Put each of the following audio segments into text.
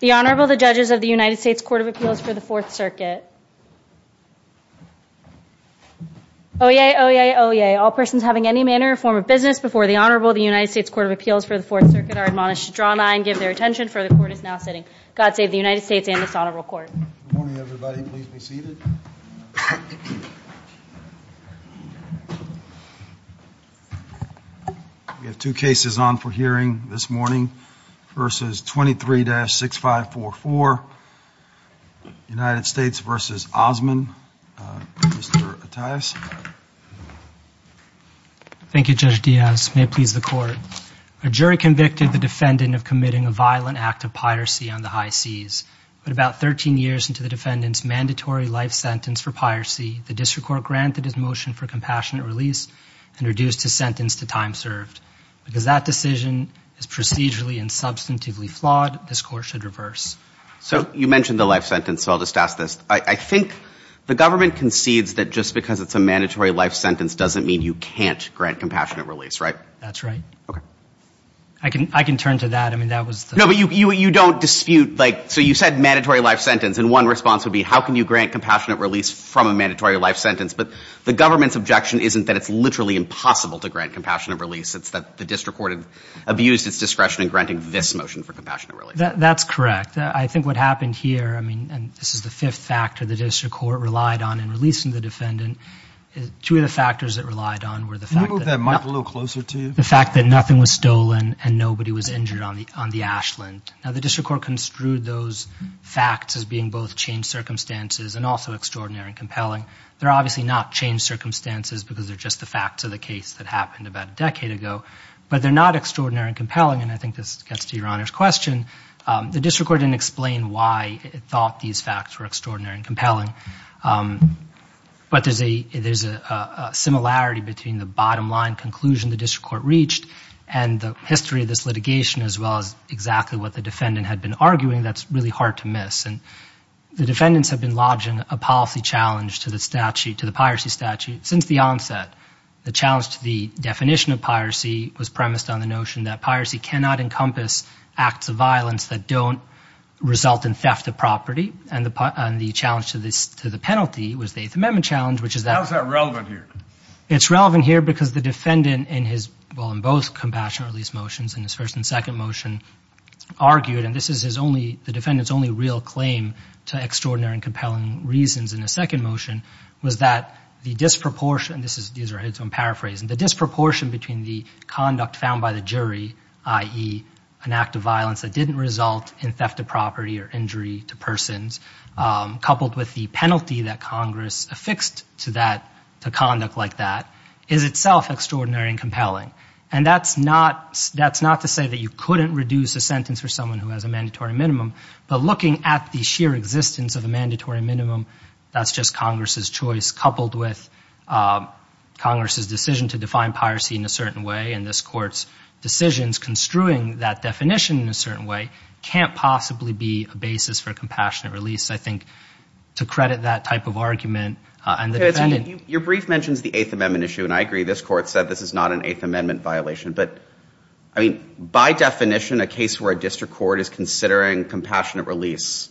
The Honorable, the Judges of the United States Court of Appeals for the Fourth Circuit. Oyez, oyez, oyez. All persons having any manner or form of business before the Honorable, the United States Court of Appeals for the Fourth Circuit are admonished to draw nigh and give their attention, for the Court is now sitting. God save the United States and this Honorable Court. Good morning, everybody. Please be seated. We have two cases on for hearing this morning. Is 23-6544, United States v. Osman. Uh, Mr. Attias. Thank you, Judge Diaz. May it please the Court. A jury convicted the defendant of committing a violent act of piracy on the high seas. But about 13 years into the defendant's mandatory life sentence for piracy, the District Court granted his motion for compassionate release and reduced his sentence to time served. Because that decision is procedurally and substantively flawed, this Court should reverse. So you mentioned the life sentence, so I'll just ask this. I think the government concedes that just because it's a mandatory life sentence doesn't mean you can't grant compassionate release, right? That's right. Okay. I can I can turn to that. I mean, that was the... No, but you you you don't dispute, like, so you said mandatory life sentence, and one response would be, how can you grant compassionate release from a mandatory life sentence? But the government's objection isn't that it's literally impossible to grant compassionate release. It's that the District Court abused its discretion in granting this motion for compassionate release. That's correct. I think what happened here, I mean, and this is the fifth factor the District Court relied on in releasing the defendant, two of the factors it relied on were the fact that... Can you move that mic a little closer to you? The fact that nothing was stolen and nobody was injured on the on the Ashland. Now, the District Court construed those facts as being both changed circumstances and also extraordinary and compelling. They're obviously not changed circumstances because they're just the facts of the case that happened about a decade ago. But they're not extraordinary and compelling, and I think this gets to Your Honor's question. Um, the District Court didn't explain why it thought these facts were extraordinary and compelling. Um, But there's a there's a similarity between the bottom line conclusion the District Court reached and the history of this litigation as well as exactly what the defendant had been arguing that's really hard to miss. And the defendants have been lodging a policy challenge to the statute, to the piracy statute, since the onset. The challenge to the definition of piracy was premised on the notion that piracy cannot encompass acts of violence that don't result in theft of property. And the challenge to the penalty was the Eighth Amendment challenge, which is that... How is that relevant here? It's relevant here because the defendant in his, well, in both compassionate release motions, in his first and second motion, argued, and this is his only, the defendant's only real claim to extraordinary and compelling reasons in the second motion, was that the disproportion, this is, these are his own paraphrasing, the disproportion between the conduct found by the jury, i.e., an act of violence that didn't result in theft of property or injury to persons, um, coupled with the penalty that Congress affixed to that, to conduct like that, is itself extraordinary and compelling. And that's not, that's not to say that you couldn't reduce a sentence for someone who has a mandatory minimum, but looking at the sheer existence of a mandatory minimum, that's just Congress's choice, coupled with um, Congress's decision to define piracy in a certain way, and this Court's decisions construing that definition in a certain way, can't possibly be a basis for compassionate release. I think to credit that type of argument, uh, and the defendant... Your brief mentions the Eighth Amendment issue, and I agree, this Court said this is not an Eighth Amendment violation, but, I mean, by definition, a case where a district court is considering compassionate release,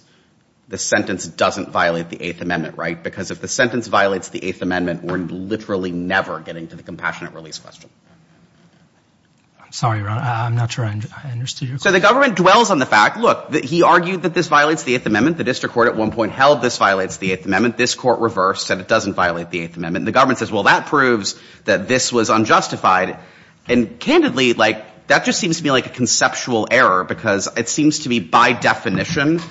the sentence doesn't violate the Eighth Amendment, right? Because if the sentence violates the Eighth Amendment, we're literally never getting to the compassionate release question. Sorry, Ron, I'm not sure I understood your question. So the government dwells on the fact, look, he argued that this violates the Eighth Amendment, the district court at one point held this violates the Eighth Amendment, this Court reversed, said it doesn't violate the Eighth Amendment, and the government says, well, that proves that this was unjustified, and candidly, like, that just seems to me like a conceptual error, because it seems to be, by definition,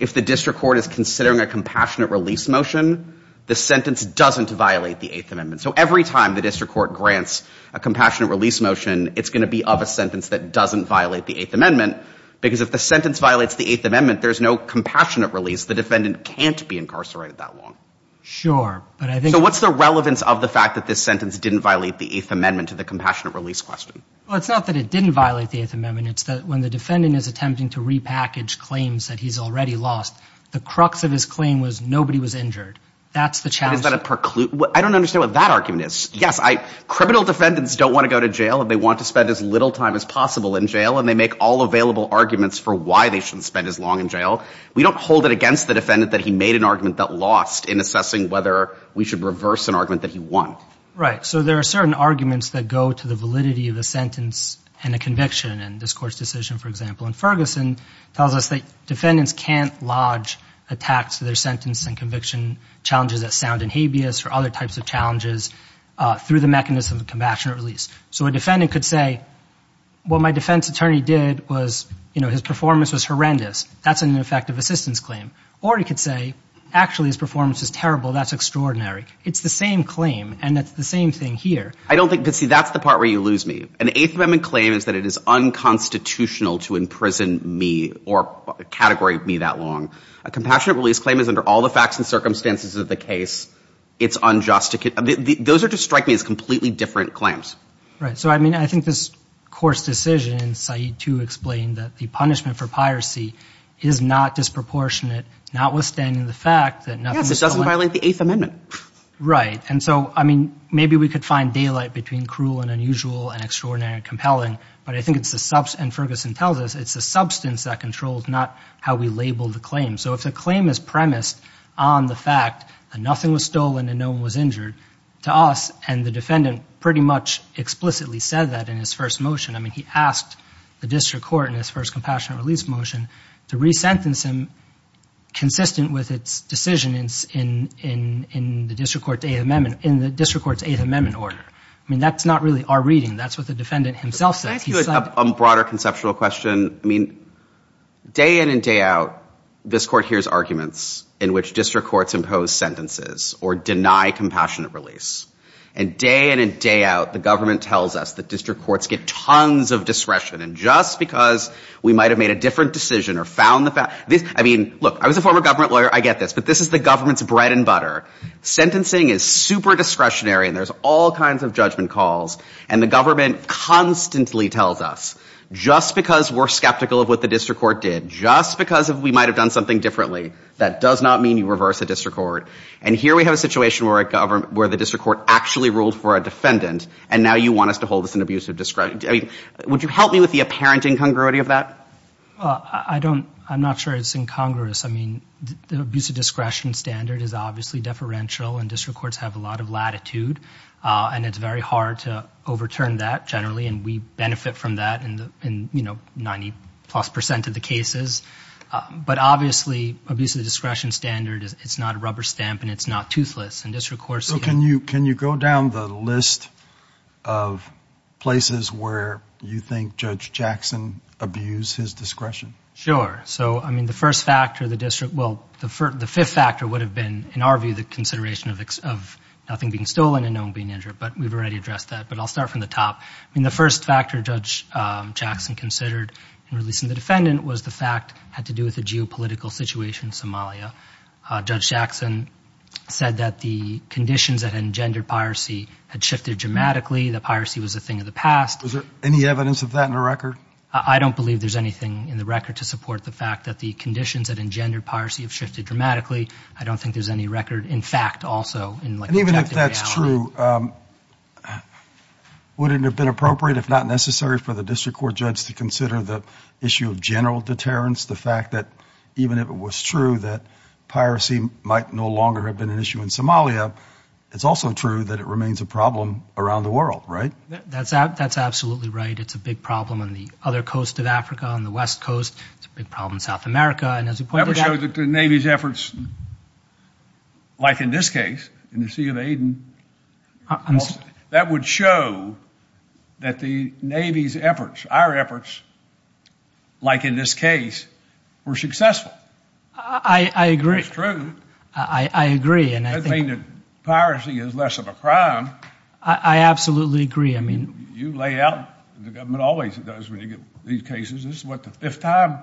if the district court is considering a compassionate release motion, the sentence doesn't violate the Eighth Amendment. So every time the district court grants a compassionate release motion, it's going to be of a sentence that doesn't violate the Eighth Amendment, because if the sentence violates the Eighth Amendment, there's no compassionate release, the defendant can't be incarcerated that long. Sure, but I think... So what's the relevance of the fact that this sentence didn't violate the Eighth Amendment to the compassionate release question? Well, it's not that it didn't violate the Eighth Amendment, it's that when the defendant is attempting to repackage claims that he's already lost, the crux of his claim was nobody was injured. That's the challenge. Is that a preclude? I don't understand what that argument is. Yes, I criminal defendants don't want to go to jail and they want to spend as little time as possible in jail and they make all available arguments for why they shouldn't spend as long in jail. We don't hold it against the defendant that he made an argument that lost in assessing whether we should reverse an argument that he won. Right. So there are certain arguments that go to the validity of a sentence and a conviction in this court's decision, for example. And Ferguson tells us that defendants can't lodge attacks to their sentence and conviction challenges that sound in habeas or other types of challenges uh, through the mechanism of compassionate release. So a defendant could say, what my defense attorney did was, you know, his performance was horrendous. That's an ineffective assistance claim. Or he could say, actually, his performance is terrible. That's extraordinary. It's the same claim. And it's the same thing here. I don't think, but see, that's the part where you lose me. An Eighth Amendment claim is that it is unconstitutional to imprison me or category me that long. A compassionate release claim is under all the facts and circumstances of the case. It's unjust. Those are just strike me as completely different claims. Right. So, I mean, I think this court's decision in Said 2 explained that the punishment for piracy is not disproportionate, notwithstanding the fact that nothing was stolen. Yes, it doesn't violate the Eighth Amendment. Right. And so, I mean, maybe we could find daylight between cruel and unusual and extraordinary and compelling. But I think it's the substance, and Ferguson tells us, it's the substance that controls, not how we label the claim. So if the claim is premised on the fact that nothing was stolen and no one was injured, to us, and the defendant pretty much explicitly said that in his first motion. I mean, he asked the district court in his first compassionate release motion to resentence him consistent with its decision in s in in in the district court's Eighth Amendment order. I mean, that's not really our reading. That's what the defendant himself says. Can I ask you a broader conceptual question? I mean, day in and day out, this court hears arguments in which district courts impose sentences or deny compassionate release. And day in and day out, the government tells us that district courts get tons of discretion. And just because we might have made a different decision or found the fact, I mean, look, I was a former government lawyer. I get this. But this is the government's bread and butter. Sentencing is super discretionary, and there's all kinds of judgment calls. And the government constantly tells us, just because we're skeptical of what the district court did, just because we might have done something differently, that does not mean you reverse a district court. And here we have a situation where the district court actually ruled for a defendant, and now you want us to hold this in of discretion. Would you help me with the apparent incongruity of that? Uh, well, I don't – I'm not sure it's incongruous. I mean, the abuse of discretion standard is obviously deferential, and district courts have a lot of latitude. Uh, and it's very hard to overturn that, generally. And we benefit from that in, the in you know, 90-plus percent of the cases. Uh, but obviously, abuse of discretion standard, it's not a rubber stamp, and it's not toothless. And district courts – So can you can you go down the list of places where you think Judge Jackson abused his discretion? Sure. So, I mean, the first factor, the district – well, the fifth factor would have been, in our view, the consideration of, of nothing being stolen and no one being injured. But we've already addressed that. But I'll start from the top. I mean, the first factor Judge um, Jackson considered in releasing the defendant was the fact – had to do with the geopolitical situation in Somalia. Uh, Judge Jackson said that the conditions that had engendered piracy had shifted dramatically, that piracy was a thing of the past. Was there any evidence of that in the record? I don't believe there's anything in the record to support the fact that the conditions that engendered piracy have shifted dramatically. I don't think there's any record, in fact, also in, like, objective reality. And even if that's true, um, would it have been appropriate, if not necessary, for the district court judge to consider the issue of general deterrence, the fact that even if it was true that piracy might no longer have been an issue in Somalia, it's also true that it remains a problem around the world, right? That's absolutely right. It's a big problem on the other coast of Africa, on the west coast. It's a big problem in South America. And as we pointed out – That would show that the Navy's efforts, like in this case, in the Sea of Aden, uh, that would show that the Navy's efforts, our efforts, like in this case, were successful. I agree. That's true. I agree. It doesn't mean that piracy is less of a crime. I absolutely agree. I mean – You lay out, the government always does when you get these cases, this is what, the fifth time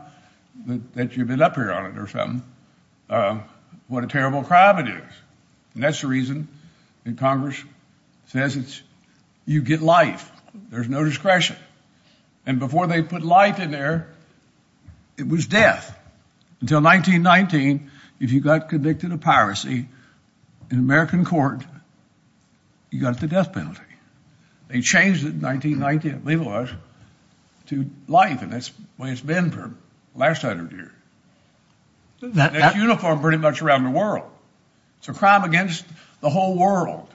that you've been up here on it or something, uh, what a terrible crime it is. And that's the reason that Congress says it's – you get life. There's no discretion. And before they put life in there, it was death. Until 1919, if you got convicted of piracy, in American court, you got the death penalty. They changed it in 1990, I believe it was, to life, and that's the way it's been for the last hundred years. That's uniform pretty much around the world. It's a crime against the whole world.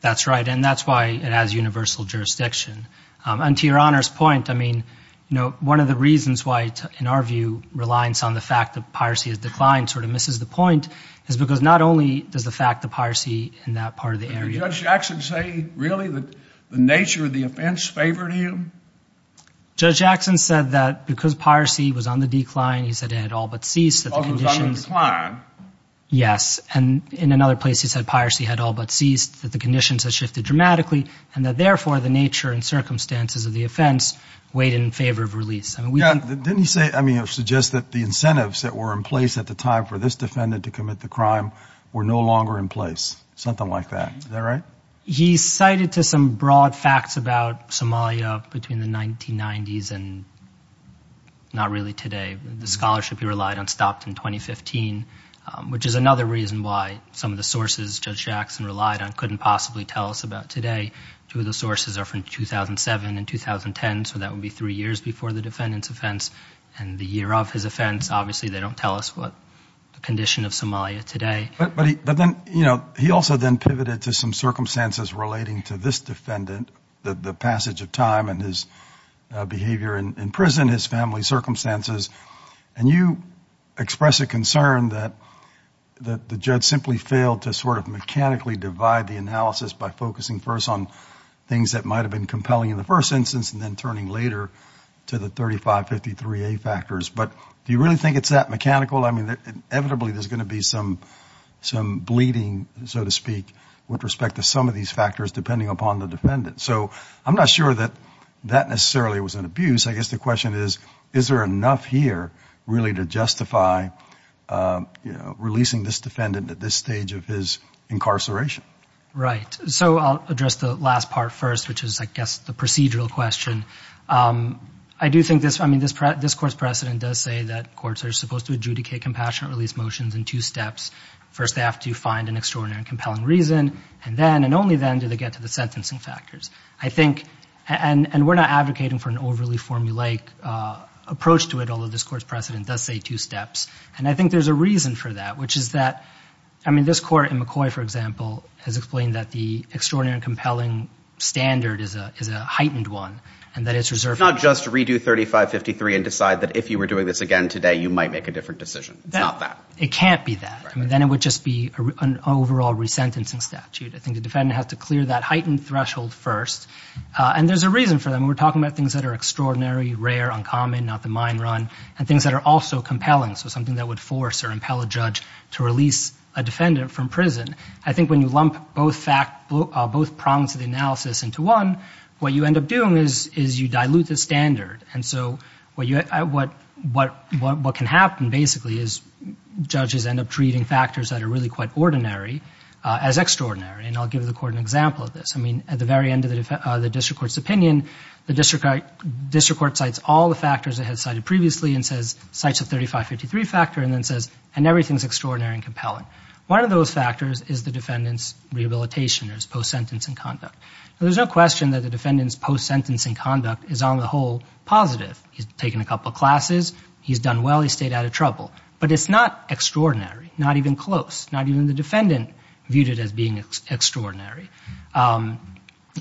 That's right, and that's why it has universal jurisdiction. Um, and to Your Honor's point, I mean, you know, one of the reasons why, in our view, reliance on the fact that piracy has declined sort of misses the point is because not only does the fact of piracy in that part of the area... Did Judge Jackson say, really, that the nature of the offense favored him? Judge Jackson said that because piracy was on the decline, he said it had all but ceased, that the conditions... Oh, it was on the decline. Yes, and in another place he said piracy had all but ceased, that the conditions had shifted dramatically, and that therefore the nature and circumstances of the offense weighed in favor of release. Yeah, didn't he say, I mean, suggest that the incentives that were in place at the time for this defendant to commit the crime were no longer in place? Something like that. Is that right? He cited to some broad facts about Somalia between the 1990s and not really today. The scholarship he relied on stopped in 2015, Um, which is another reason why some of the sources Judge Jackson relied on couldn't possibly tell us about today. Two of the sources are from 2007 and 2010, so that would be three years before the defendant's offense, and the year of his offense, obviously they don't tell us what the condition of Somalia today. But then, you know, he also then pivoted to some circumstances relating to this defendant, the passage of time and his uh, behavior in prison, his family circumstances, and you express a concern that the judge simply failed to sort of mechanically divide the analysis by focusing first on things that might have been compelling in the first instance and then turning later to the 3553A factors. But do you really think it's that mechanical? I mean, inevitably there's going to be some some bleeding, so to speak, with respect to some of these factors depending upon the defendant. So I'm not sure that that necessarily was an abuse. I guess the question is, is there enough here really to justify Uh, releasing this defendant at this stage of his incarceration? Right. So I'll address the last part first, which is, I guess, the procedural question. Um, I do think this, I mean, this court's precedent does say that courts are supposed to adjudicate compassionate release motions in two steps. First, they have to find an extraordinary and compelling reason, and then, and only then, do they get to the sentencing factors. I think, and we're not advocating for an overly formulaic uh, approach to it, although this court's precedent does say two steps. And I think there's a reason for that, which is that, I mean, this court in McCoy, for example, has explained that the extraordinary and compelling standard is a is a heightened one, and that it's reserved. It's not just redo 3553 and decide that if you were doing this again today, you might make a different decision. It's not that. It can't be that. I mean, then it would just be an overall resentencing statute. I think the defendant has to clear that heightened threshold first. Uh, and there's a reason for that. We're talking about things that are extraordinary, rare, uncommon, not the mind run, and things that are also compelling, so something that would force or impel a judge to release a defendant from prison. I think when you lump both fact, both prongs of the analysis into one, what you end up doing is is you dilute the standard. And so what you uh what what what what can happen, basically, is judges end up treating factors that are really quite ordinary Uh, as extraordinary. And I'll give the court an example of this. I mean, at the very end of the uh, district court's opinion, the uh, district court cites all the factors it had cited previously and says, cites a 3553 factor, and then says, and everything's extraordinary and compelling. One of those factors is the defendant's rehabilitation or his post-sentencing conduct. There's no question that the defendant's post-sentencing conduct is, on the whole, positive. He's taken a couple of classes. He's done well. He's stayed out of trouble. But it's not extraordinary, not even close. Not even the defendant viewed it as being extraordinary. Um,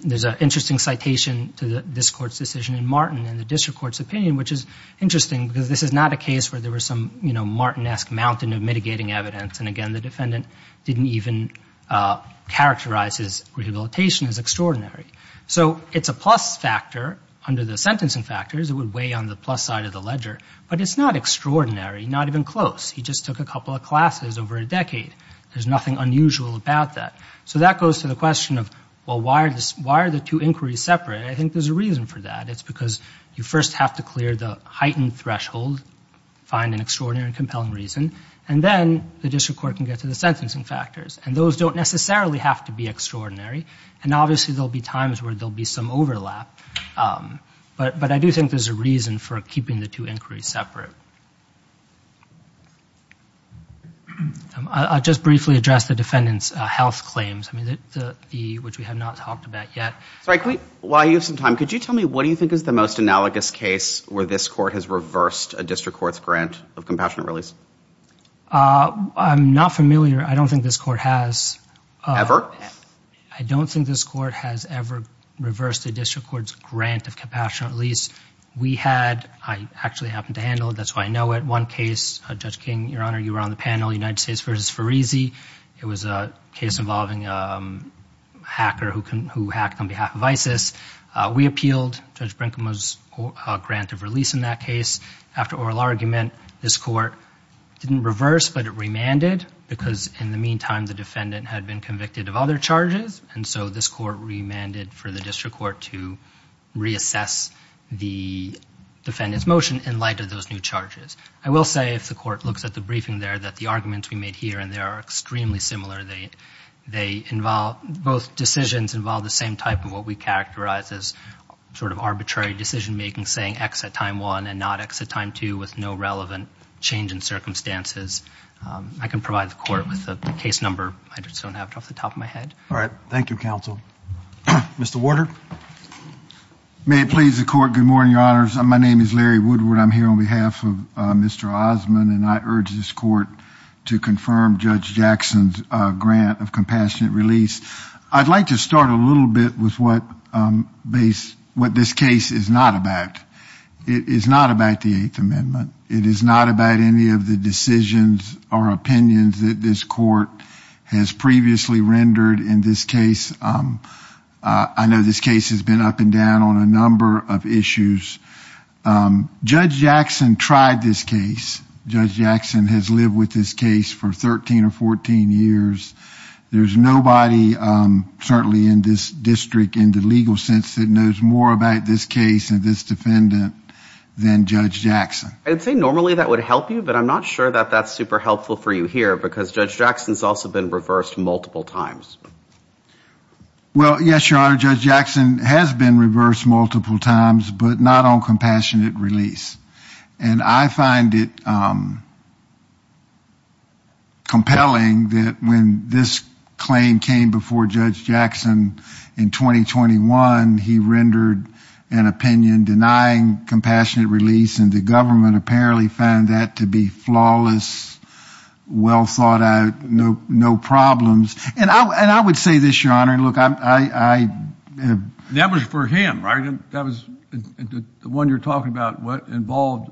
there's an interesting citation to the this court's decision in Martin and the district court's opinion, which is interesting because this is not a case where there was some, you know, Martin-esque mountain of mitigating evidence. And again, the defendant didn't even uh, characterize his rehabilitation as extraordinary. So it's a plus factor under the sentencing factors. It would weigh on the plus side of the ledger. But it's not extraordinary, not even close. He just took a couple of classes over a decade. There's nothing unusual about that. So that goes to the question of, well, why are the two inquiries separate? I think there's a reason for that. It's because you first have to clear the heightened threshold, find an extraordinary and compelling reason, and then the district court can get to the sentencing factors. And those don't necessarily have to be extraordinary. And obviously there'll be times where there'll be some overlap. Um, but I do think there's a reason for keeping the two inquiries separate. Um, I'll just briefly address the defendant's uh, health claims, which we have not talked about yet. Sorry, while you have some time, could you tell me what do you think is the most analogous case where this court has reversed a district court's grant of compassionate release? Uh, I'm not familiar. I don't think this court has. Uh, ever? I don't think this court has ever reversed a district court's grant of compassionate release. We had, I actually happened to handle it, that's why I know it, one case, uh, Judge King, Your Honor, you were on the panel, United States v. Ferizi. It was a case involving um, a hacker who hacked on behalf of ISIS. Uh, we appealed Judge Brinkema's uh, grant of release in that case. After oral argument, this court didn't reverse, but it remanded because in the meantime the defendant had been convicted of other charges, and so this court remanded for the district court to reassess the defendant's motion in light of those new charges. I will say, if the court looks at the briefing there, that the arguments we made here and there are extremely similar. They they involve, both decisions involve the same type of what we characterize as sort of arbitrary decision-making, saying X at time one and not X at time two with no relevant change in circumstances. Um, I can provide the court with the case number. I just don't have it off the top of my head. All right. Thank you, counsel. Mr. Warder? May it please the court, good morning, Your Honors. My name is Larry Woodward. I'm here on behalf of uh, Mr. Osman, and I urge this court to confirm Judge Jackson's uh, grant of compassionate release. I'd like to start a little bit with what um what this case is not about. It is not about the Eighth Amendment. It is not about any of the decisions or opinions that this court has previously rendered in this case. Um, Uh, I know this case has been up and down on a number of issues. Um, Judge Jackson tried this case. Judge Jackson has lived with this case for 13 or 14 years. There's nobody, um, certainly in this district, in the legal sense, that knows more about this case and this defendant than Judge Jackson. I would say normally that would help you, but I'm not sure that that's super helpful for you here because Judge Jackson's also been reversed multiple times. Well, yes, Your Honor, Judge Jackson has been reversed multiple times, but not on compassionate release. And I find it um, compelling that when this claim came before Judge Jackson in 2021, he rendered an opinion denying compassionate release, and the government apparently found that to be flawless, well thought out, no no problems. And I w and I would say this, Your Honor, look, I. That was for him, right? That was the one you're talking about, what involved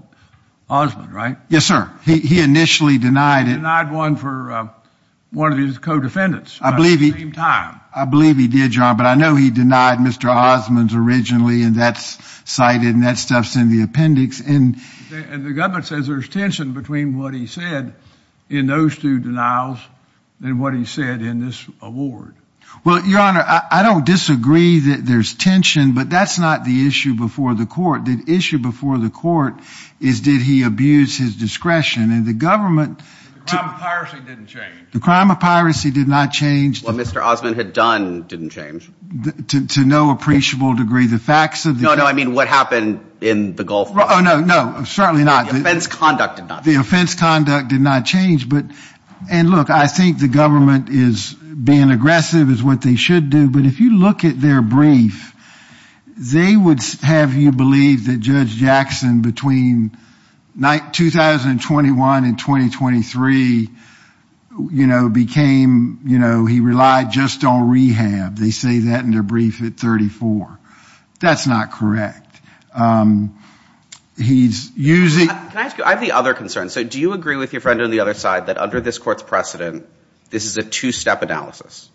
Osman, right? Yes, sir. He he initially denied it. He denied one for uh, one of his co-defendants at the same time. I believe he did, Your Honor, but I know he denied Mr. Osman's originally, and that's cited, and that stuff's in the appendix. And the government says there's tension between what he said in those two denials and what he said in this award. Well, Your Honor, I don't disagree that there's tension, but that's not the issue before the court. The issue before the court is did he abuse his discretion, and the government... The crime of piracy didn't change. The crime of piracy did not change. What Mr. Osman had done didn't change. To no appreciable degree. The facts of the... No, no, I mean what happened in the Gulf Oh, no, no, certainly not. The offense conduct did not change. The offense conduct did not change, but... And look, I think the government is being aggressive is what they should do, but if you look at their brief, they would have you believe that Judge Jackson between 2021 and 2023, you know, became, you know, he relied just on rehab. They say that in their brief at 34. That's not correct. Um, he's using... Can I ask you, I have the other concern. So do you agree with your friend on the other side that under this court's precedent, this is a two-step analysis?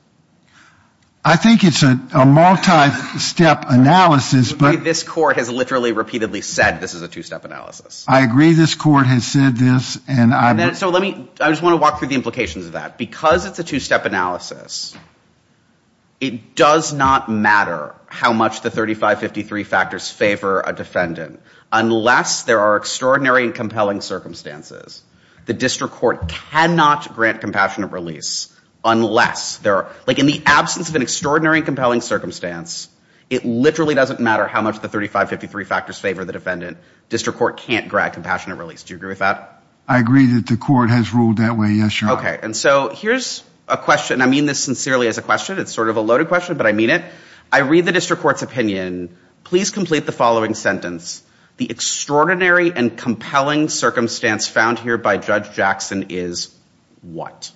I think it's a multi-step analysis, but... This court has literally repeatedly said this is a two-step analysis. I agree this court has said this, and I... So let me... I just want to walk through the implications of that. Because it's a two-step analysis, it does not matter how much the 3553 factors favor a defendant unless there are extraordinary and compelling circumstances. The district court cannot grant compassionate release unless there are... Like in the absence of an extraordinary and compelling circumstance, it literally doesn't matter how much the 3553 factors favor the defendant. District court can't grant compassionate release. Do you agree with that? I agree that the court has ruled that way, yes, Your Honor. Okay. And so here's a question. I mean this sincerely as a question. It's sort of a loaded question, but I mean it. I read the district court's opinion. Please complete the following sentence. The extraordinary and compelling circumstance found here by Judge Jackson is what?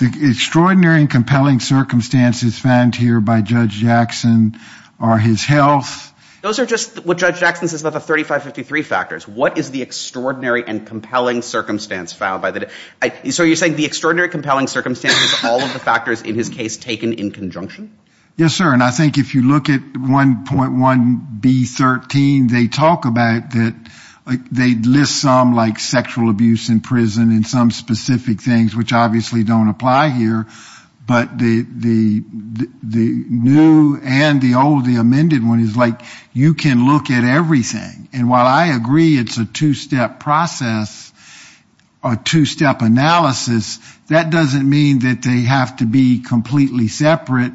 The extraordinary and compelling circumstances found here by Judge Jackson are his health. Those are just what Judge Jackson says about the 3553 factors. What is the extraordinary and compelling circumstance found by the – so you're saying the extraordinary compelling circumstance is all of the factors in his case taken in conjunction? Yes, sir. And I think if you look at 1.1B13, they talk about that – they list some like sexual abuse in prison and some specific things which obviously don't apply here. But the the the the new and the old, the amended one is like you can look at everything. And while I agree it's a two-step process, a two-step analysis, that doesn't mean that they have to be completely separate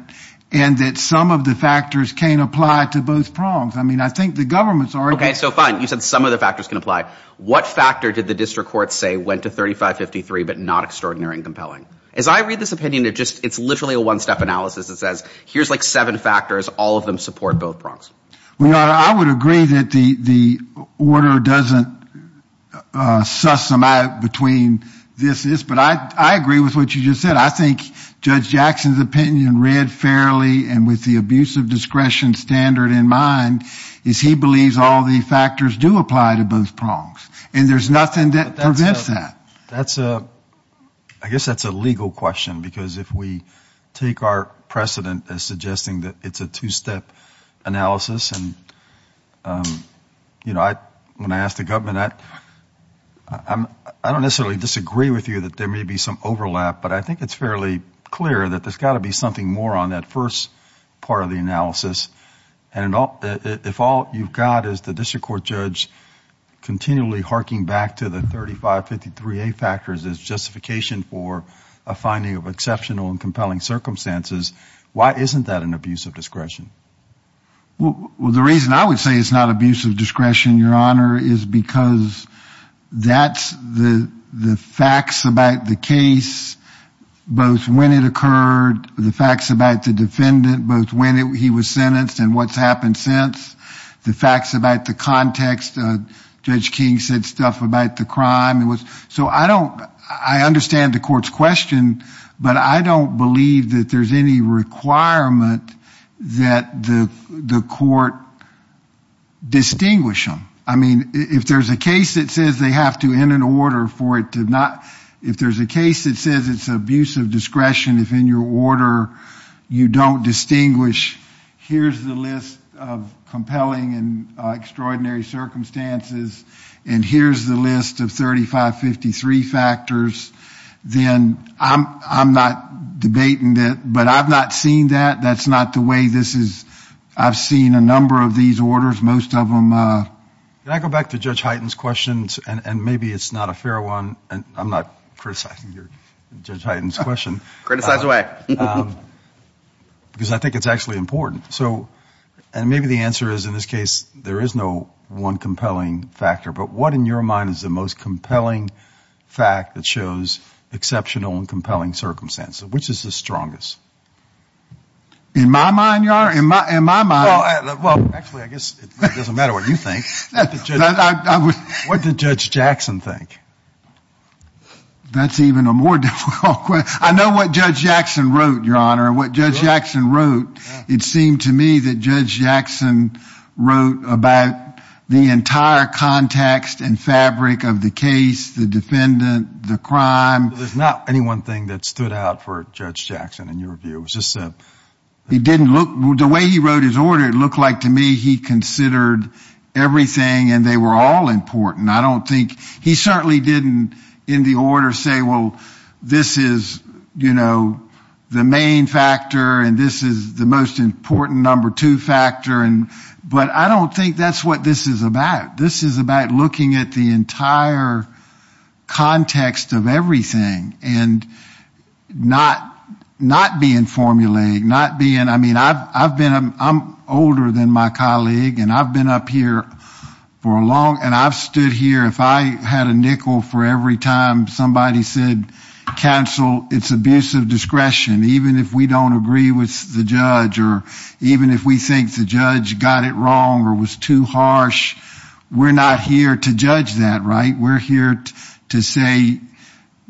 and that some of the factors can't apply to both prongs. I mean, I think the government's argument – Okay, so fine. You said some of the factors can apply. What factor did the district court say went to 3553 but not extraordinary and compelling? As I read this opinion, it just – it's literally a one-step analysis. It says here's like seven factors. All of them support both prongs. Well, Your Honor, I would agree that the the order doesn't uh, suss them out between this and this. But I I agree with what you just said. I think Judge Jackson's opinion read fairly and with the abuse of discretion standard in mind is he believes all the factors do apply to both prongs. And there's nothing that prevents that. That's a – I guess that's a legal question because if we take our precedent as suggesting that it's a two-step analysis and, um you know, I when I ask the government, I don't necessarily disagree with you that there may be some overlap, but I think it's fairly clear that there's got to be something more on that first part of the analysis. And if all you've got is the district court judge continually harking back to the 3553A factors as justification for a finding of exceptional and compelling circumstances, why isn't that an abuse of discretion? Well, the reason I would say it's not abuse of discretion, Your Honor, is because that's the facts about the case, both when it occurred, the facts about the defendant, both when he was sentenced and what's happened since, the facts about the context. Uh, Judge King said stuff about the crime. So I don't – I understand the court's question, but I don't believe that there's any requirement that the the court distinguish them. I mean, if there's a case that says they have to end an order for it to not – if there's a case that says it's abuse of discretion if in your order you don't distinguish, here's the list of compelling and uh, extraordinary circumstances, and here's the list of 3553 factors, then I'm I'm not debating that. But I've not seen that. That's not the way this is – I've seen a number of these orders, most of them. Uh, Can I go back to Judge Heytens's questions? And maybe it's not a fair one, and I'm not criticizing your Judge Heytens's question. Criticize away. Um, because I think it's actually important. So – and maybe the answer is in this case there is no one compelling factor, but what in your mind is the most compelling fact that shows exceptional and compelling circumstances? Which is the strongest? In my mind, Your Honor? In my mind – Well, actually, I guess it doesn't matter what you think. What did Judge Jackson think? That's even a more difficult question. I know what Judge Jackson wrote, Your Honor. And what Judge Jackson wrote, it seemed to me that Judge Jackson wrote about the entire context and fabric of the case, the defendant, the crime. There's not any one thing that stood out for Judge Jackson in your view. It was just a – He didn't look – the way he wrote his order, it looked like to me he considered everything and they were all important. I don't think – he certainly didn't in the order say, well, this is, you know, the main factor and this is the most important number two factor. And but I don't think that's what this is about. This is about looking at the entire context of everything and not not being formulaic, not being – I mean, I've I've been – I'm older than my colleague and I've been up here for a long, and I've stood here, if I had a nickel for every time somebody said, counsel, it's abuse of discretion, even if we don't agree with the judge, or even if we think the judge got it wrong or was too harsh, we're not here to judge that, right? We're here to say,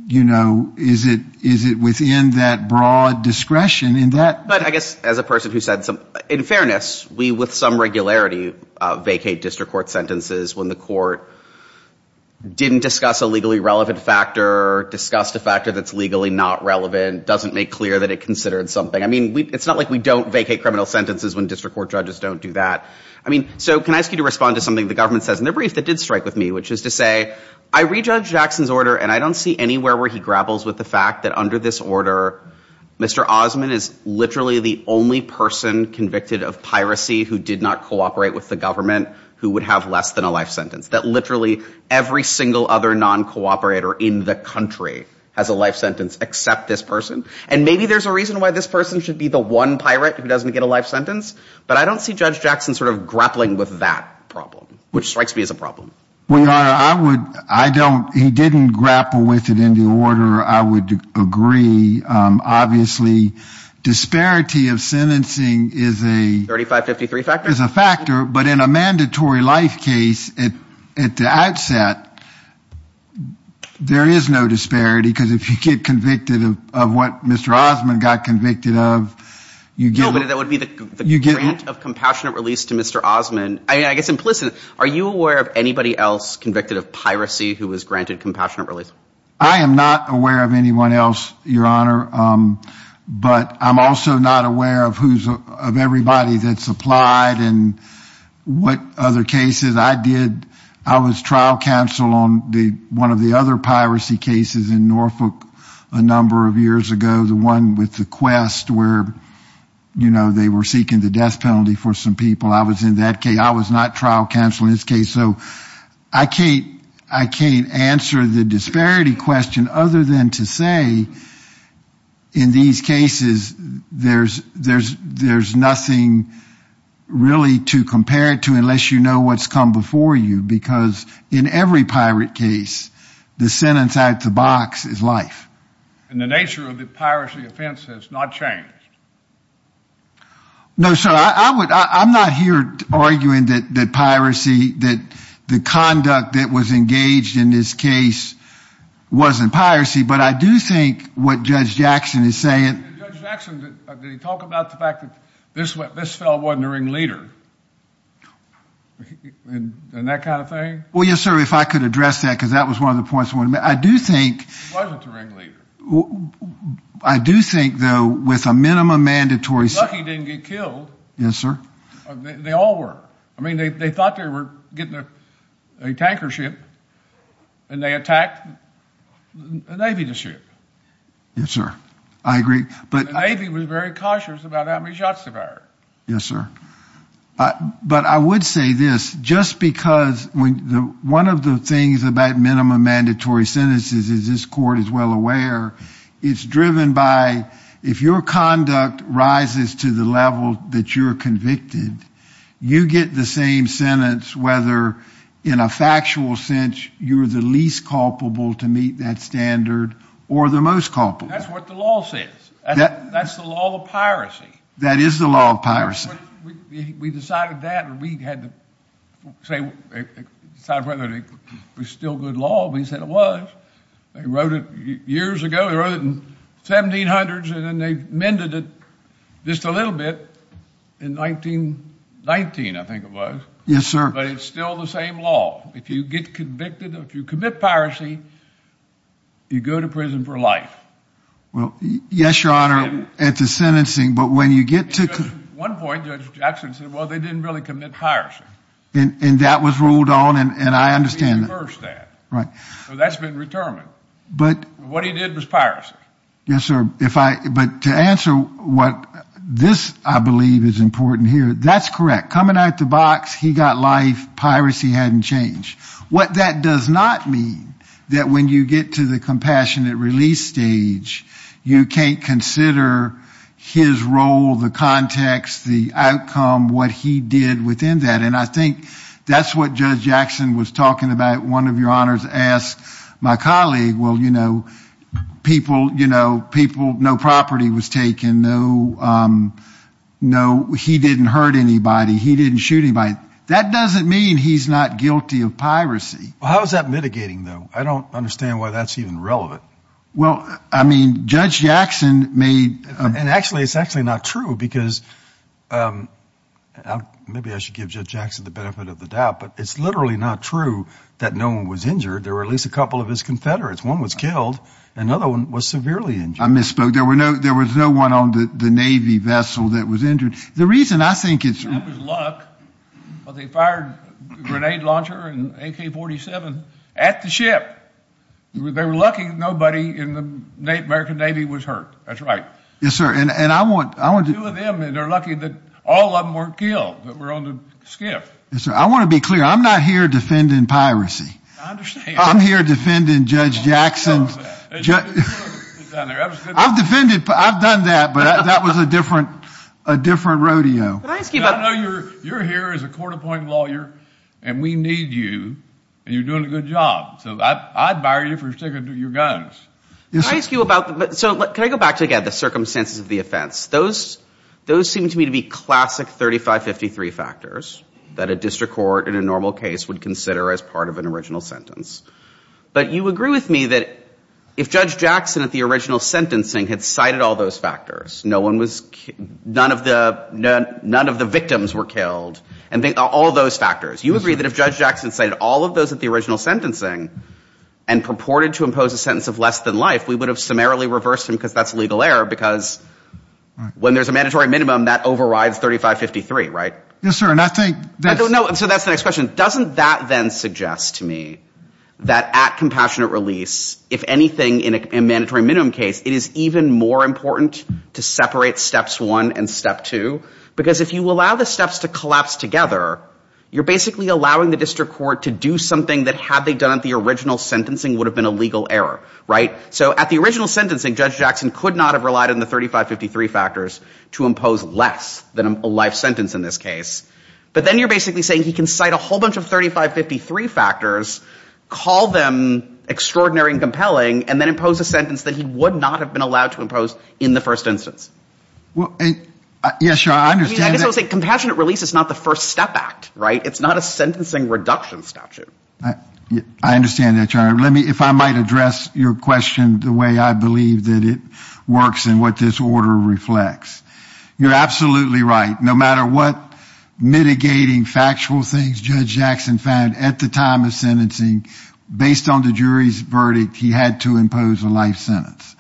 you know, is it is it within that broad discretion in that? But I guess as a person who said some, in fairness, we with some regularity uh, vacate district court sentences when the court didn't discuss a legally relevant factor, discussed a factor that's legally not relevant, doesn't make clear that it considered something. I mean, it's not like we don't vacate criminal sentences when district court judges don't do that. I mean, so can I ask you to respond to something the government says in their brief that did strike with me, which is to say, I read Judge Jackson's order and I don't see anywhere where he grapples with the fact that under this order, Mr. Osman is literally the only person convicted of piracy who did not cooperate with the government who would have less than a life sentence. That literally every single other non-cooperator in the country has a life sentence except this person. And maybe there's a reason why this person should be the one pirate who doesn't get a life sentence, but I don't see Judge Jackson sort of grappling with that problem, which strikes me as a problem. Well, Your Honor, I would, I don't, he didn't grapple with it in the order I would agree. Um, obviously, disparity of sentencing is a 3553 factor? Is a factor, but in a mandatory life case at at the outset, there is no disparity because if you get convicted of what Mr. Osman got convicted of, you get No, but that would be the grant of compassionate release to Mr. Osman. I guess implicit, are you aware of anybody else convicted of piracy who was granted compassionate release? I am not aware of anyone else, Your Honor, um, but I'm also not aware of who's, of everybody that's applied and what other cases. I did, I was trial counsel on one of the other piracy cases in Norfolk a number of years ago, the one with the quest where, you know, they were seeking the death penalty for some people. I was in that case. I was not trial counsel in this case. So I can't, I can't answer the disparity question other than to say in these cases, there's, there's, there's nothing really to compare it to unless you know what's come before you, because in every pirate case, the sentence out the box is life. And the nature of the piracy offense has not changed. No, sir, I would, I'm not here arguing that, that piracy, that the conduct that was engaged in this case wasn't piracy, but I do think what Judge Jackson is saying. Judge Jackson, did he talk about the fact that this, this fellow wasn't a ringleader and that kind of thing? Well, yes, sir, if I could address that, because that was one of the points I wanted to make. I do think. He wasn't a ringleader. I do think, though, with a minimum mandatory. Lucky didn't get killed. Yes, sir. Uh, they all were. I mean, they, they thought they were getting a tanker ship and they attacked a Navy ship. Yes, sir. I agree. But the Navy was very cautious about how many shots they fired. Yes, sir. But I would say this, just because one of the things about minimum mandatory sentences is this court is well aware, it's driven by, if your conduct rises to the level that you're convicted, you get the same sentence, whether in a factual sense, you're the least culpable to meet that standard or the most culpable. That's what the law says. That's the law of piracy. That is the law of piracy. We decided that and we had to say, eh, eh, decide whether it was still good law. We said it was. They wrote it years ago. They wrote it in 1700s and then they mended it just a little bit in 1919, I think it was. Yes, sir. But it's still the same law. If you get convicted, if you commit piracy, you go to prison for life. Well, yes, your honor, at the sentencing, but when you get to one point, Judge Jackson said, well, they didn't really commit piracy. And and that was ruled on and I understand that. We reversed that. Right. So that's been determined. But what he did was piracy. Yes, sir. If I, but to answer what this, I believe is important here, that's correct. Coming out the box, he got life, piracy hadn't changed. What that does not mean that when you get to the compassionate release stage, you can't consider his role, the context, the outcome, what he did within that. And I think That's what Judge Jackson was talking about. One of your honors asked my colleague, well, you know, people, you know, people, no property was taken, no, um, no, he didn't hurt anybody, he didn't shoot anybody. That doesn't mean he's not guilty of piracy. How is that mitigating, though? I don't understand why that's even relevant. Well, I mean, Judge Jackson made... And actually, it's actually not true because, um, maybe I should give Judge Jackson the benefit of the doubt, but it's literally not true that no one was injured. There were at least a couple of his confederates. One was killed, another one was severely injured. I misspoke. There were no, there was no one on the Navy vessel that was injured. The reason I think it's... That was luck, but they fired a grenade launcher and AK-47 at the ship. They were lucky nobody in the American Navy was hurt. That's right. Yes, sir. And I want... to... Two of them, and they're lucky that all of them weren't killed that were on the skiff. Yes, sir. I want to be clear. I'm not here defending piracy. I understand. I'm here defending Judge Jackson's... I've defended, I've done that, but that was a different, a different rodeo. I ask you i know you're here as a court-appointed lawyer, and we need you, and you're doing a good job. So I'd admire you for sticking to your guns. Can I ask you about... So can I go back to, again, the circumstances of the offense? Those seem to me to be classic 3553 factors that a district court in a normal case would consider as part of an original sentence. But you agree with me that if Judge Jackson at the original sentencing had cited all those factors, no one was... None of the none of the victims were killed, and all those factors. You agree that if Judge Jackson cited all of those at the original sentencing and purported to impose a sentence of less than life, we would have summarily reversed him because that's legal error, because when there's a mandatory minimum, that overrides 3553, right? Yes, sir. And I think that's... No. So that's the next question. Doesn't that then suggest to me that at compassionate release, if anything in a mandatory minimum case, it is even more important to separate steps one and step two? Because if you allow the steps to collapse together, you're basically allowing the district court to do something that had they done at the original sentencing would have been a legal error, right? So at the original sentencing, Judge Jackson could not have relied on the 3553 factors to impose less than a life sentence in this case. But then you're basically saying he can cite a whole bunch of 3553 factors, call them extraordinary and compelling, and then impose a sentence that he would not have been allowed to impose in the first instance. Well, uh, yes, sir, I understand that. I guess I would say compassionate release is not the first step act, right? It's not a sentencing reduction statute. I understand that, Your Honor. Let me, if I might address your question the way I believe that it works and what this order reflects. You're absolutely right. No matter what mitigating factual things Judge Jackson found at the time of sentencing, based on the jury's verdict, he had to impose a life sentence.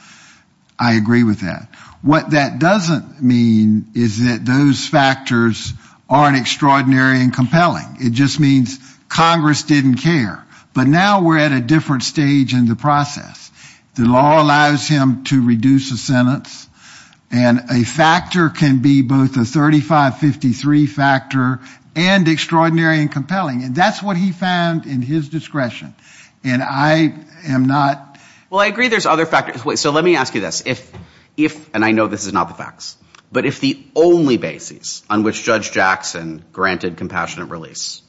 I agree with that. What that doesn't mean is that those factors aren't extraordinary and compelling. It just means Congress didn't care. But now we're at a different stage in the process. The law allows him to reduce a sentence, and a factor can be both a 3553 factor and extraordinary and compelling. And that's what he found in his discretion. And I am not... Well, I agree there's other factors. So let me ask you this. If if, and I know this is not the facts, but if the only basis on which Judge Jackson granted compassionate release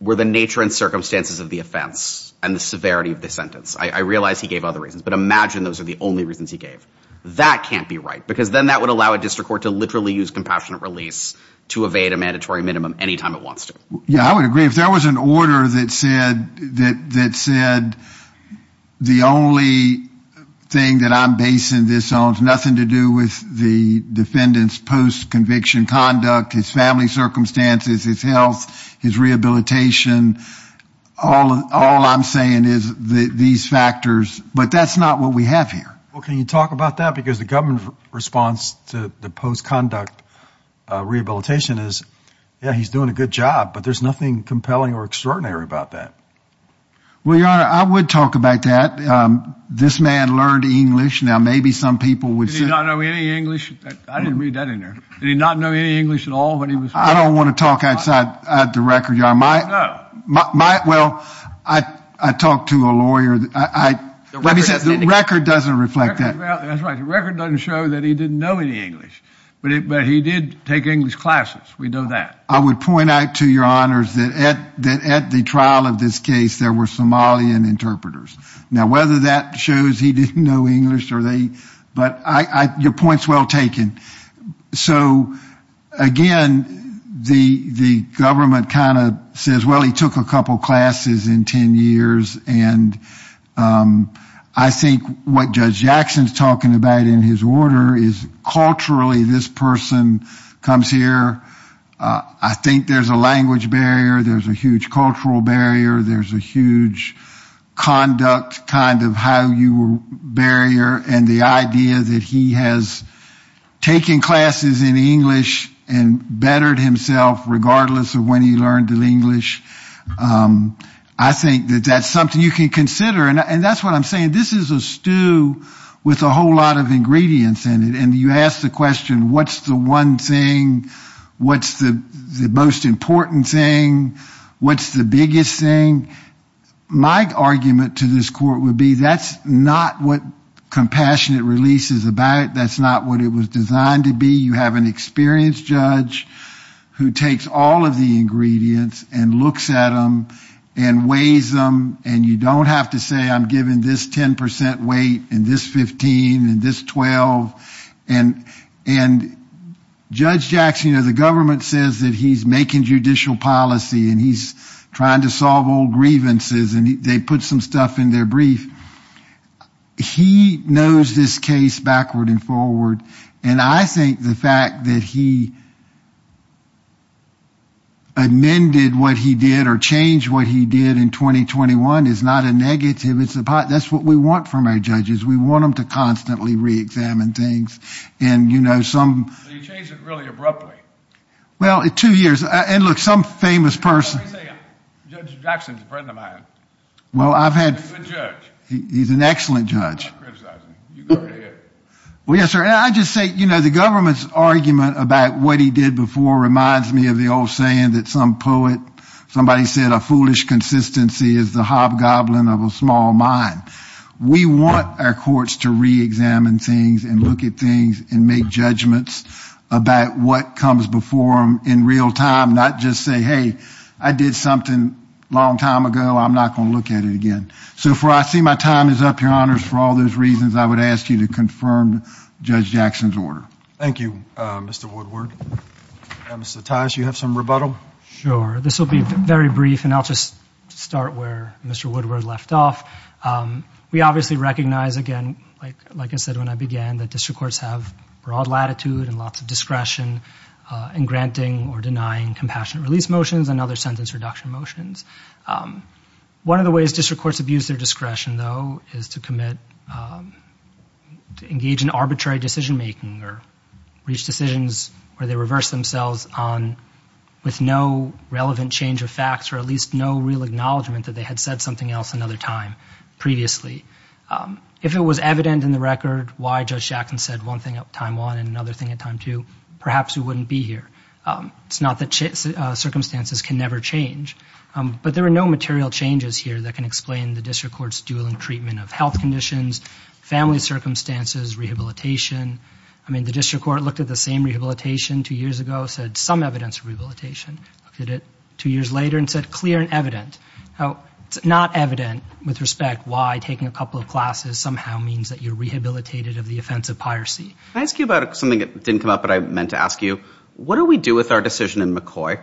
were the nature and circumstances of the offense and the severity of the sentence, I realize he gave other reasons, but imagine those are the only reasons he gave. That can't be right, because then that would allow a district court to literally use compassionate release to evade a mandatory minimum anytime it wants to. Yeah, I would agree. If there was an order that said that that said the only thing that I'm basing this on has nothing to do with the defendant's post-conviction conduct, his family circumstances, his health, his rehabilitation, all all I'm saying is these factors, but that's not what we have here. Well, can you talk about that? Because the government response to the post-conduct uh, rehabilitation is, yeah, he's doing a good job, but there's nothing compelling or extraordinary about that. Well, Your Honor, I would talk about that. Um, this man learned English. Now, maybe some people would say... Did he not know any English? I didn't read that in there. Did he not know any English at all when he was... I don't want to talk outside the record, Your Honor. No. My my well, I I talked to a lawyer. The record doesn't reflect that. That's right. The record doesn't show that he didn't know any English, But, but he did take English classes. We know that. I would point out to your honors that at, that at the trial of this case, there were Somalian interpreters. Now, whether that shows he didn't know English or they, but your point's well taken. So again, the, the government kind of says, well, he took a couple classes in 10 years. And um, I think what Judge Jackson's talking about in his order is culturally, this person comes here. Uh, I think there's a language barrier. There's a huge cultural barrier. There's a huge conduct kind of how you were barrier and the idea that he has taken classes in English and bettered himself regardless of when he learned the English. Um, I think that that's something you can consider. And that's what I'm saying. This is a stew with a whole lot of ingredients in it. And you ask the question, what's the one thing? What's the most important thing? What's the biggest thing? My argument to this court would be that's not what compassionate release is about. That's not what it was designed to be. You have an experienced judge who takes all of the ingredients and looks at them and weighs them. And you don't have to say, I'm giving this 10% weight and this 15 and this 12. And, and Judge Jackson, you know, the government says that he's making judicial policy and he's trying to solve old grievances and they put some stuff in their brief. He knows this case backward and forward. And I think the fact that he amended what he did or changed what he did in 2021 is not a negative. It's a, that's what we want from our judges. We want them to constantly re-examine things. And, you know, some. He changed it really abruptly. Well, two years. Uh, and look, some famous person. Uh, judge Jackson's a friend of mine. Well, I've had. He's a good judge. He's an excellent judge. I'm not criticizing. You go right ahead. Well, yes, sir. And I just say, you know, the government's argument about what he did before reminds me of the old saying that some poet, somebody said a foolish consistency is the hobgoblin of a small mind. We want our courts to re-examine things and look at things and make judgments about what comes before them in real time. Not just say, hey, I did something long time ago. I'm not going to look at it again. So for I see my time is up, your honors. For all those reasons, I would ask you to confirm Judge Jackson's order. Thank you, uh, Mr. Woodward. Uh, Mr. Tice, you have some rebuttal? Sure. This will be very brief and I'll just start where Mr. Woodward left off. Um, we obviously recognize, again, like I said when I began, that district courts have broad latitude and lots of discretion Uh, in granting or denying compassionate release motions and other sentence reduction motions. Um, one of the ways district courts abuse their discretion, though, is to commit, um, to engage in arbitrary decision making or reach decisions where they reverse themselves on with no relevant change of facts or at least no real acknowledgement that they had said something else another time previously. Um, if it was evident in the record why Judge Jackson said one thing at time one and another thing at time two, perhaps we wouldn't be here. Um, it's not that uh, circumstances can never change, um, but there are no material changes here that can explain the district court's dueling treatment of health conditions, family circumstances, rehabilitation. I mean, the district court looked at the same rehabilitation two years ago, said some evidence of rehabilitation. Looked at it two years later and said clear and evident. Now, it's not evident with respect why taking a couple of classes somehow means that you're rehabilitated of the offense of piracy. Can I ask you about something that didn't come up but I meant to ask you? What do we do with our decision in McCoy?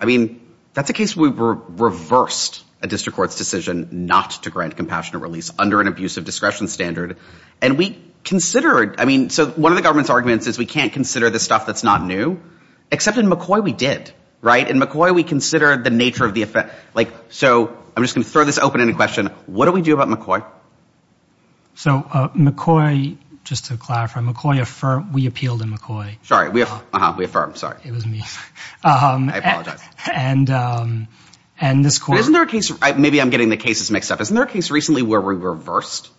I mean, that's a case where we reversed a district court's decision not to grant compassionate release under an abusive discretion standard. And we considered, I mean, so one of the government's arguments is we can't consider the stuff that's not new, except in McCoy we did, right? In McCoy we consider the nature of the offense. Like, so I'm just going to throw this open in a question. What do we do about McCoy? So uh, McCoy, just to clarify, McCoy affirmed, we appealed in McCoy. Sorry, we uh, uh-huh, affirmed, sorry. It was me. Um, I apologize. And um, this court. Isn't there a case, maybe I'm getting the cases mixed up. Isn't there a case recently where we reversed?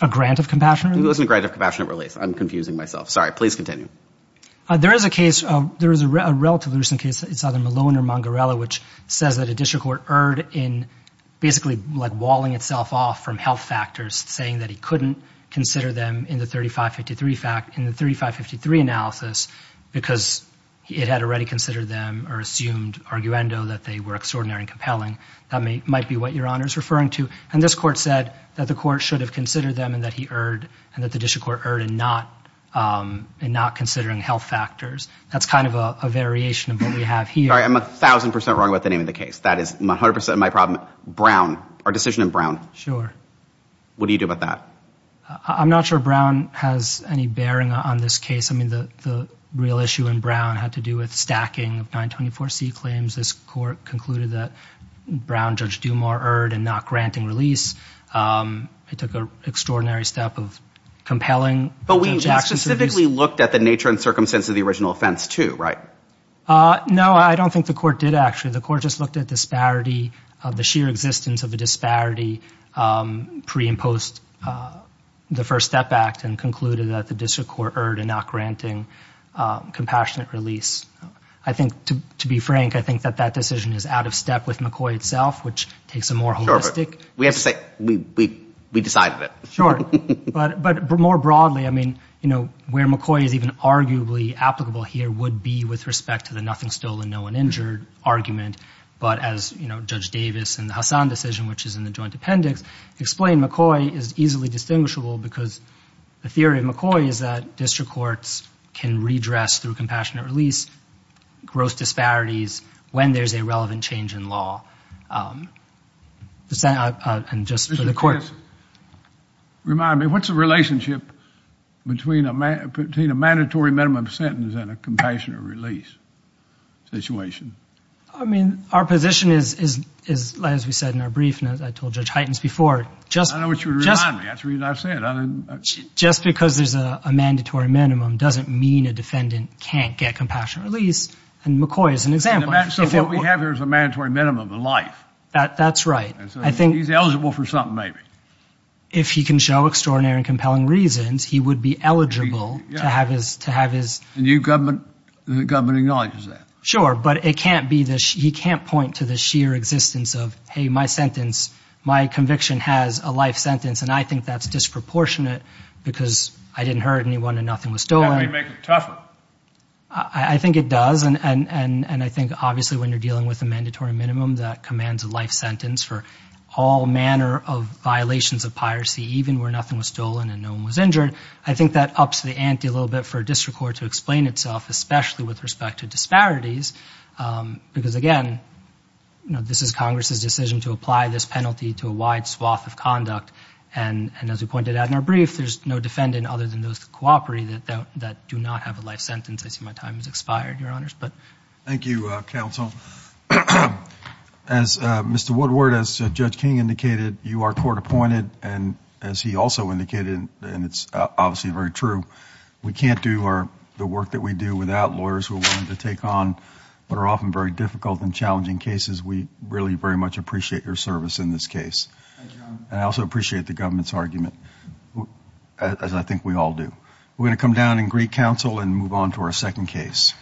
A grant of compassionate release? It wasn't a grant of compassionate release. I'm confusing myself. Sorry, please continue. Uh, there is a case, there is a relatively recent case, it's either Malone or Mangarella, which says that a district court erred in basically like walling itself off from health factors, saying that he couldn't consider them in the 3553 fact, in the 3553 analysis because it had already considered them or assumed arguendo that they were extraordinary and compelling. That might be what Your Honor is referring to. And this court said that the court should have considered them and that he erred and that the district court erred in not Um, considering health factors. That's kind of a variation of what we have here. Sorry, I'm a thousand percent wrong about the name of the case. That is 100% my problem. Brown, our decision in Brown. Sure. What do you do about that? I'm not sure Brown has any bearing on this case. I mean, the real issue in Brown had to do with stacking of 924C claims. This court concluded that Brown, Judge Dumas, erred in not granting release. Um, it took an extraordinary step of compelling But we specifically looked at the nature and circumstance of the original offense too, right? Uh, no, I don't think the court did actually. The court just looked at disparity, of the sheer existence of a disparity um, pre and post uh, the First Step Act and concluded that the district court erred in not granting compassionate release. I think, to be frank, I think that that decision is out of step with McCoy itself, which takes a more holistic. Sure, We have to say we decided it. Sure. But but more broadly, I mean, you know, where McCoy is even arguably applicable here would be with respect to the nothing stolen, no one injured argument. But as, you know, Judge Davis and the Hassan decision, which is in the joint appendix, explained McCoy is easily distinguishable because the theory of McCoy is that district courts can redress through compassionate release gross disparities when there's a relevant change in law. Um, uh, uh, and just for the court. Remind me, what's the relationship between a a mandatory minimum sentence and a compassionate release situation? I mean, our position is, is is as we said in our brief, and as I told Judge Heytens before, just I know what you remind me. That's the reason I said it. Just because there's a mandatory minimum doesn't mean a defendant can't get compassionate release. And McCoy is an example. So what we have here is a mandatory minimum of life. That, that's right. I think- He's eligible for something maybe. If he can show extraordinary and compelling reasons, he would be eligible to have his. To have his. And you government, the government acknowledges that. Sure, but it can't be this. He can't point to the sheer existence of, hey, my sentence, my conviction has a life sentence, and I think that's disproportionate because I didn't hurt anyone and nothing was stolen. That may make it tougher. I think it does. And, and, and, and I think, obviously, when you're dealing with a mandatory minimum that commands a life sentence for all manner of violations of piracy, even where nothing was stolen and no one was injured, I think that ups the ante a little bit for a district court to explain itself, especially with respect to disparities. Um, because, again, you know, this is Congress's decision to apply this penalty to a wide swath of conduct. And and as we pointed out in our brief, there's no defendant other than those that cooperate that that do not have a life sentence. I see my time has expired, Your Honors. But thank you, uh, counsel. As uh, Mr. Woodward, as uh, Judge King indicated, you are court appointed. And as he also indicated, and it's uh, obviously very true, we can't do the work that we do without lawyers who are willing to take on what are often very difficult and challenging cases. We really very much appreciate your service in this case. And I also appreciate the government's argument, as I think we all do. We're going to come down and greet counsel and move on to our second case.